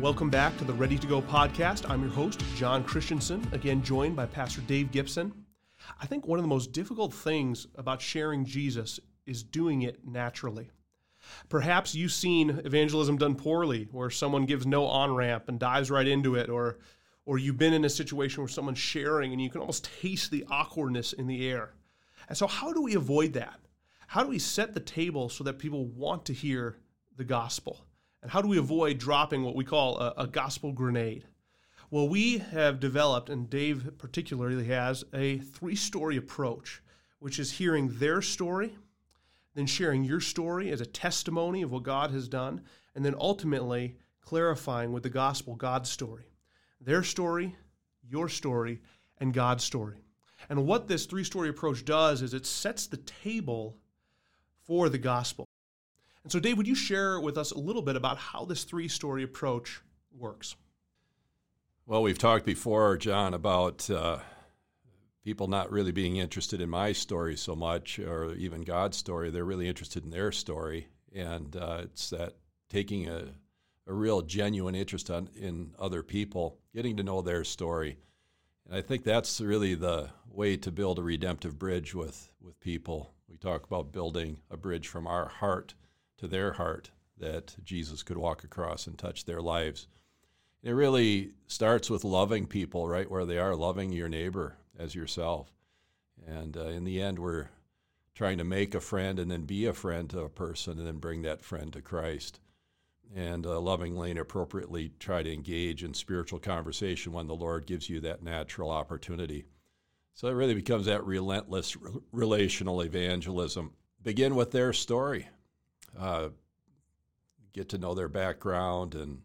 Welcome back to the Ready to Go podcast. I'm your host, John Christensen, again joined by Pastor Dave Gibson. I think one of the most difficult things about sharing Jesus is doing it naturally. Perhaps you've seen evangelism done poorly, where someone gives no on ramp and dives right into it, or, or you've been in a situation where someone's sharing and you can almost taste the awkwardness in the air. And so, how do we avoid that? How do we set the table so that people want to hear the gospel? And how do we avoid dropping what we call a, a gospel grenade? Well, we have developed, and Dave particularly has, a three story approach, which is hearing their story, then sharing your story as a testimony of what God has done, and then ultimately clarifying with the gospel God's story. Their story, your story, and God's story. And what this three story approach does is it sets the table for the gospel. And so, Dave, would you share with us a little bit about how this three story approach works? Well, we've talked before, John, about uh, people not really being interested in my story so much, or even God's story. They're really interested in their story. And uh, it's that taking a, a real genuine interest on, in other people, getting to know their story. And I think that's really the way to build a redemptive bridge with, with people. We talk about building a bridge from our heart to their heart that Jesus could walk across and touch their lives. It really starts with loving people right where they are, loving your neighbor as yourself. And uh, in the end, we're trying to make a friend and then be a friend to a person and then bring that friend to Christ. And uh, lovingly and appropriately try to engage in spiritual conversation when the Lord gives you that natural opportunity. So it really becomes that relentless relational evangelism. Begin with their story uh, get to know their background and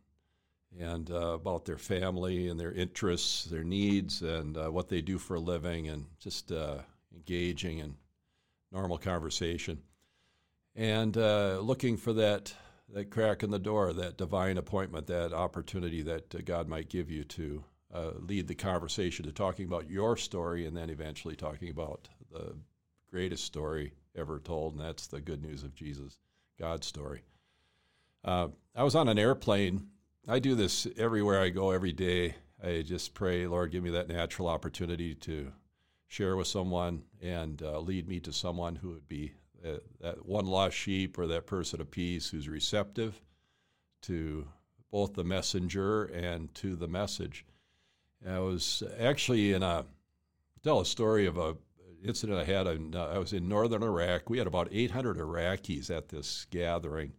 and uh, about their family and their interests, their needs, and uh, what they do for a living, and just uh, engaging in normal conversation, and uh, looking for that that crack in the door, that divine appointment, that opportunity that uh, God might give you to lead the conversation to talking about your story, and then eventually talking about the greatest story ever told, and that's the good news of Jesus. God story. Uh, I was on an airplane. I do this everywhere I go every day. I just pray, Lord, give me that natural opportunity to share with someone and uh, lead me to someone who would be uh, that one lost sheep or that person of peace who's receptive to both the messenger and to the message. I was actually in a tell a story of a incident I had. Uh, I was in northern Iraq. We had about 800 Iraqis at this gathering.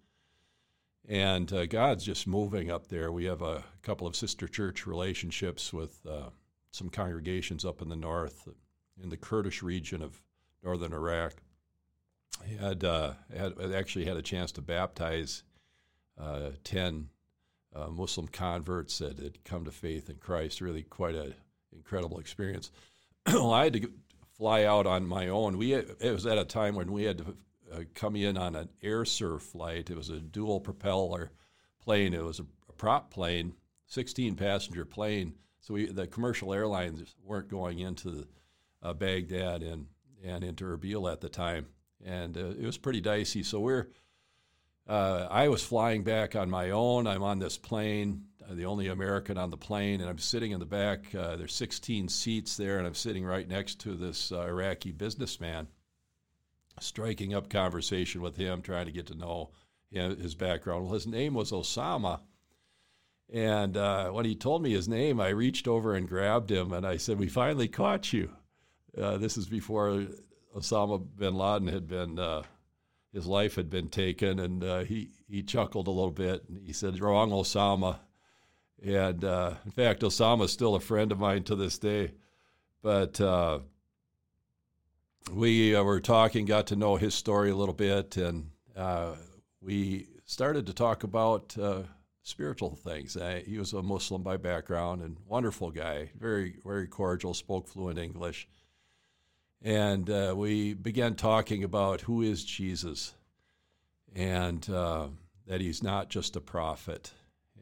And uh, God's just moving up there. We have a couple of sister church relationships with uh, some congregations up in the north, in the Kurdish region of northern Iraq. I had, uh, had actually had a chance to baptize uh, 10 uh, Muslim converts that had come to faith in Christ. Really quite an incredible experience. well, I had to fly out on my own. We it was at a time when we had to uh, come in on an Air Serv flight. It was a dual propeller plane. It was a, a prop plane, 16 passenger plane. So we, the commercial airlines weren't going into uh, Baghdad and and into Erbil at the time, and uh, it was pretty dicey. So we're uh, I was flying back on my own. I'm on this plane, the only American on the plane, and I'm sitting in the back. Uh, there's 16 seats there, and I'm sitting right next to this uh, Iraqi businessman, striking up conversation with him, trying to get to know his background. Well, his name was Osama. And uh, when he told me his name, I reached over and grabbed him, and I said, "We finally caught you." Uh, this is before Osama bin Laden had been his life had been taken, and uh, he he chuckled a little bit and he said, "Wrong, Osama." And uh, in fact, Osama is still a friend of mine to this day. But uh, we uh, were talking, got to know his story a little bit, and uh, we started to talk about uh, spiritual things. he was a Muslim by background and wonderful guy, very very cordial, spoke fluent English and uh, we began talking about who is Jesus and uh, that he's not just a prophet.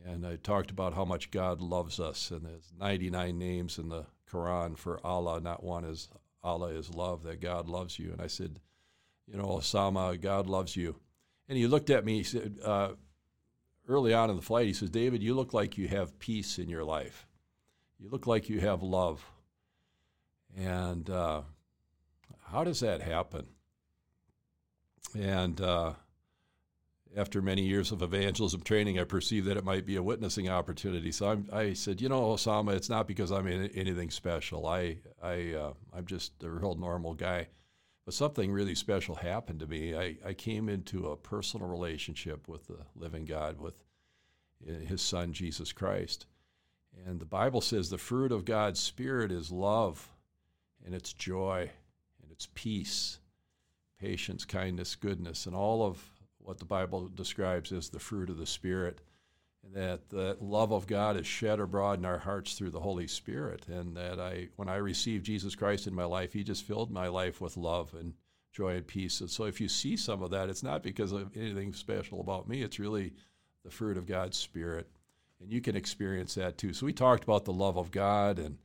And I talked about how much God loves us, and there's 99 names in the Quran for Allah. Not one is Allah is love, that God loves you. And I said, You know, Osama, God loves you. And he looked at me, he said, uh, early on in the flight, he says, David, you look like you have peace in your life. You look like you have love. And uh, how does that happen? And uh, after many years of evangelism training, I perceived that it might be a witnessing opportunity. So I'm, i said, you know, Osama, it's not because I'm anything special. I, I, uh, I'm just a real normal guy. But something really special happened to me. I, I came into a personal relationship with the living God, with uh, His Son Jesus Christ. And the Bible says the fruit of God's Spirit is love, and it's joy, and it's peace, patience, kindness, goodness, and all of what the Bible describes as the fruit of the Spirit. And that the love of God is shed abroad in our hearts through the Holy Spirit. And that I, when I received Jesus Christ in my life, He just filled my life with love and joy and peace. And so if you see some of that, it's not because of anything special about me, it's really the fruit of God's Spirit. And you can experience that too. So we talked about the love of God and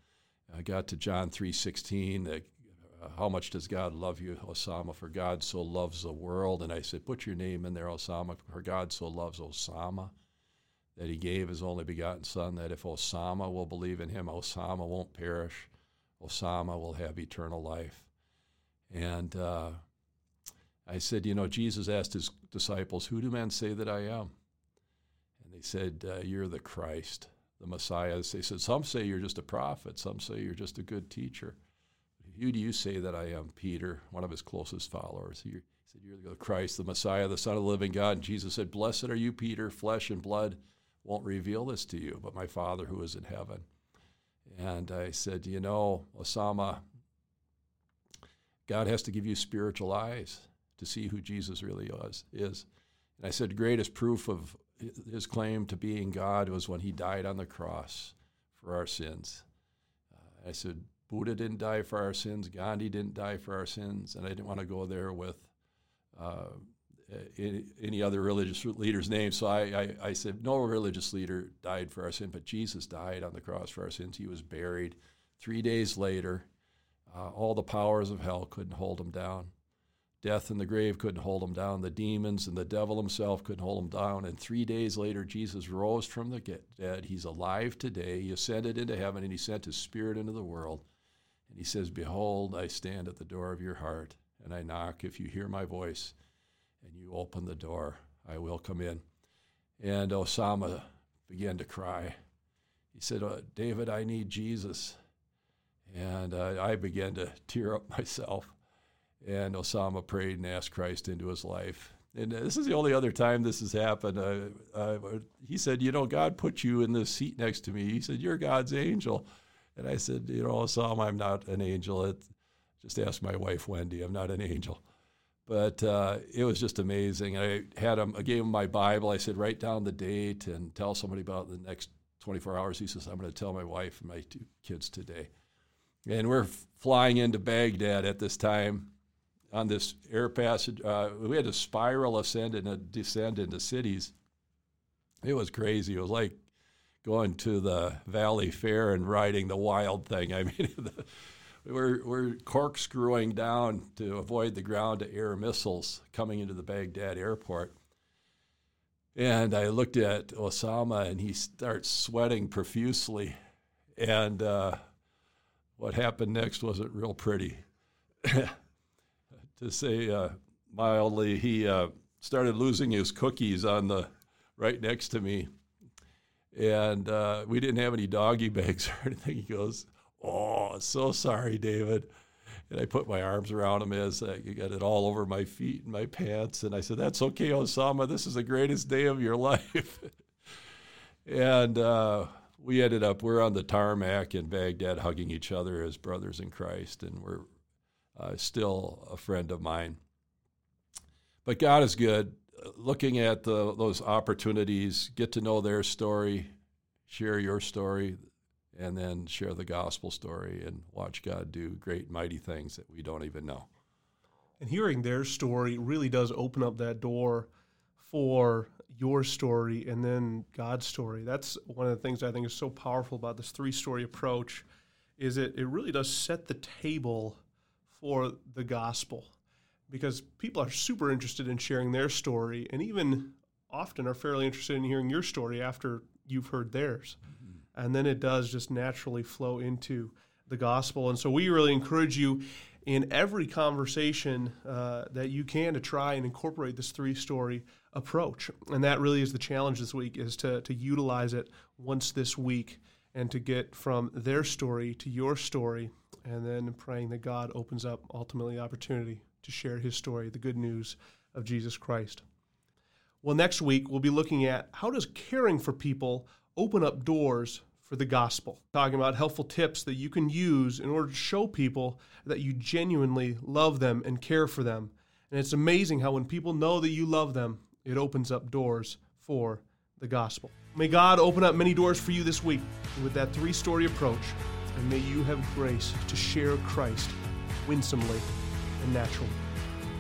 I got to John 3:16 that how much does God love you, Osama? For God so loves the world. And I said, put your name in there, Osama. For God so loves Osama that he gave his only begotten son, that if Osama will believe in him, Osama won't perish. Osama will have eternal life. And uh, I said, you know, Jesus asked his disciples, Who do men say that I am? And they said, uh, You're the Christ, the Messiah. They said, Some say you're just a prophet, some say you're just a good teacher. Who do you say that I am, Peter, one of his closest followers? He said, You're the Christ, the Messiah, the Son of the living God. And Jesus said, Blessed are you, Peter, flesh and blood won't reveal this to you, but my Father who is in heaven. And I said, You know, Osama, God has to give you spiritual eyes to see who Jesus really is. And I said, greatest proof of his claim to being God was when he died on the cross for our sins. Uh, I said, Buddha didn't die for our sins, Gandhi didn't die for our sins, and I didn't want to go there with uh, any, other religious leader's name. So I, I, I, said, no religious leader died for our sin, but Jesus died on the cross for our sins. He was buried. Three days later, uh, all the powers of hell couldn't hold him down. Death and the grave couldn't hold him down. The demons and the devil himself couldn't hold him down. And three days later, Jesus rose from the dead. He's alive today. He ascended into heaven and he sent his spirit into the world. And he says, Behold, I stand at the door of your heart and I knock. If you hear my voice and you open the door, I will come in. And Osama began to cry. He said, uh, David, I need Jesus. And uh, I began to tear up myself. And Osama prayed and asked Christ into his life. And uh, this is the only other time this has happened. Uh, uh, he said, You know, God put you in this seat next to me. He said, You're God's angel. And I said, You know, Osama, I'm not an angel. It, just ask my wife, Wendy. I'm not an angel. But uh, it was just amazing. I had him, I gave him my Bible. I said, Write down the date and tell somebody about the next 24 hours. He says, I'm going to tell my wife and my two kids today. And we're flying into Baghdad at this time on this air passage. Uh, we had to spiral ascend and descend into cities. It was crazy. It was like going to the Valleyfair and riding the wild thing. I mean, the, we're, we're corkscrewing down to avoid the ground to air missiles coming into the Baghdad airport. And I looked at Osama and he starts sweating profusely. And uh, what happened next wasn't real pretty. to say uh, mildly, he uh, started losing his cookies on the right next to me. And uh, we didn't have any doggy bags or anything. He goes, Oh, so sorry, David. And I put my arms around him as I got it all over my feet and my pants. And I said, That's okay, Osama. This is the greatest day of your life. and uh, we ended up, we're on the tarmac in Baghdad hugging each other as brothers in Christ, and we're uh, still a friend of mine. But God is good. Looking at the, those opportunities, get to know their story, share your story, and then share the gospel story and watch God do great, mighty things that we don't even know. And hearing their story really does open up that door for your story and then God's story. That's one of the things I think is so powerful about this three-story approach is it it really does set the table for the gospel because people are super interested in sharing their story and even often are fairly interested in hearing your story after you've heard theirs. Mm-hmm. And then it does just naturally flow into the gospel. And so we really encourage you in every conversation uh, that you can to try and incorporate this three story approach. And that really is the challenge this week is to, to utilize it once this week and to get from their story to your story and then praying that God opens up ultimately opportunity to share his story, the good news of Jesus Christ. Well, next week we'll be looking at how does caring for people open up doors for the gospel, talking about helpful tips that you can use in order to show people that you genuinely love them and care for them. And it's amazing how when people know that you love them, it opens up doors for the gospel. May God open up many doors for you this week with that three story approach, and may you have grace to share Christ winsomely and naturally.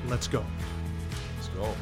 Let's go. Let's go.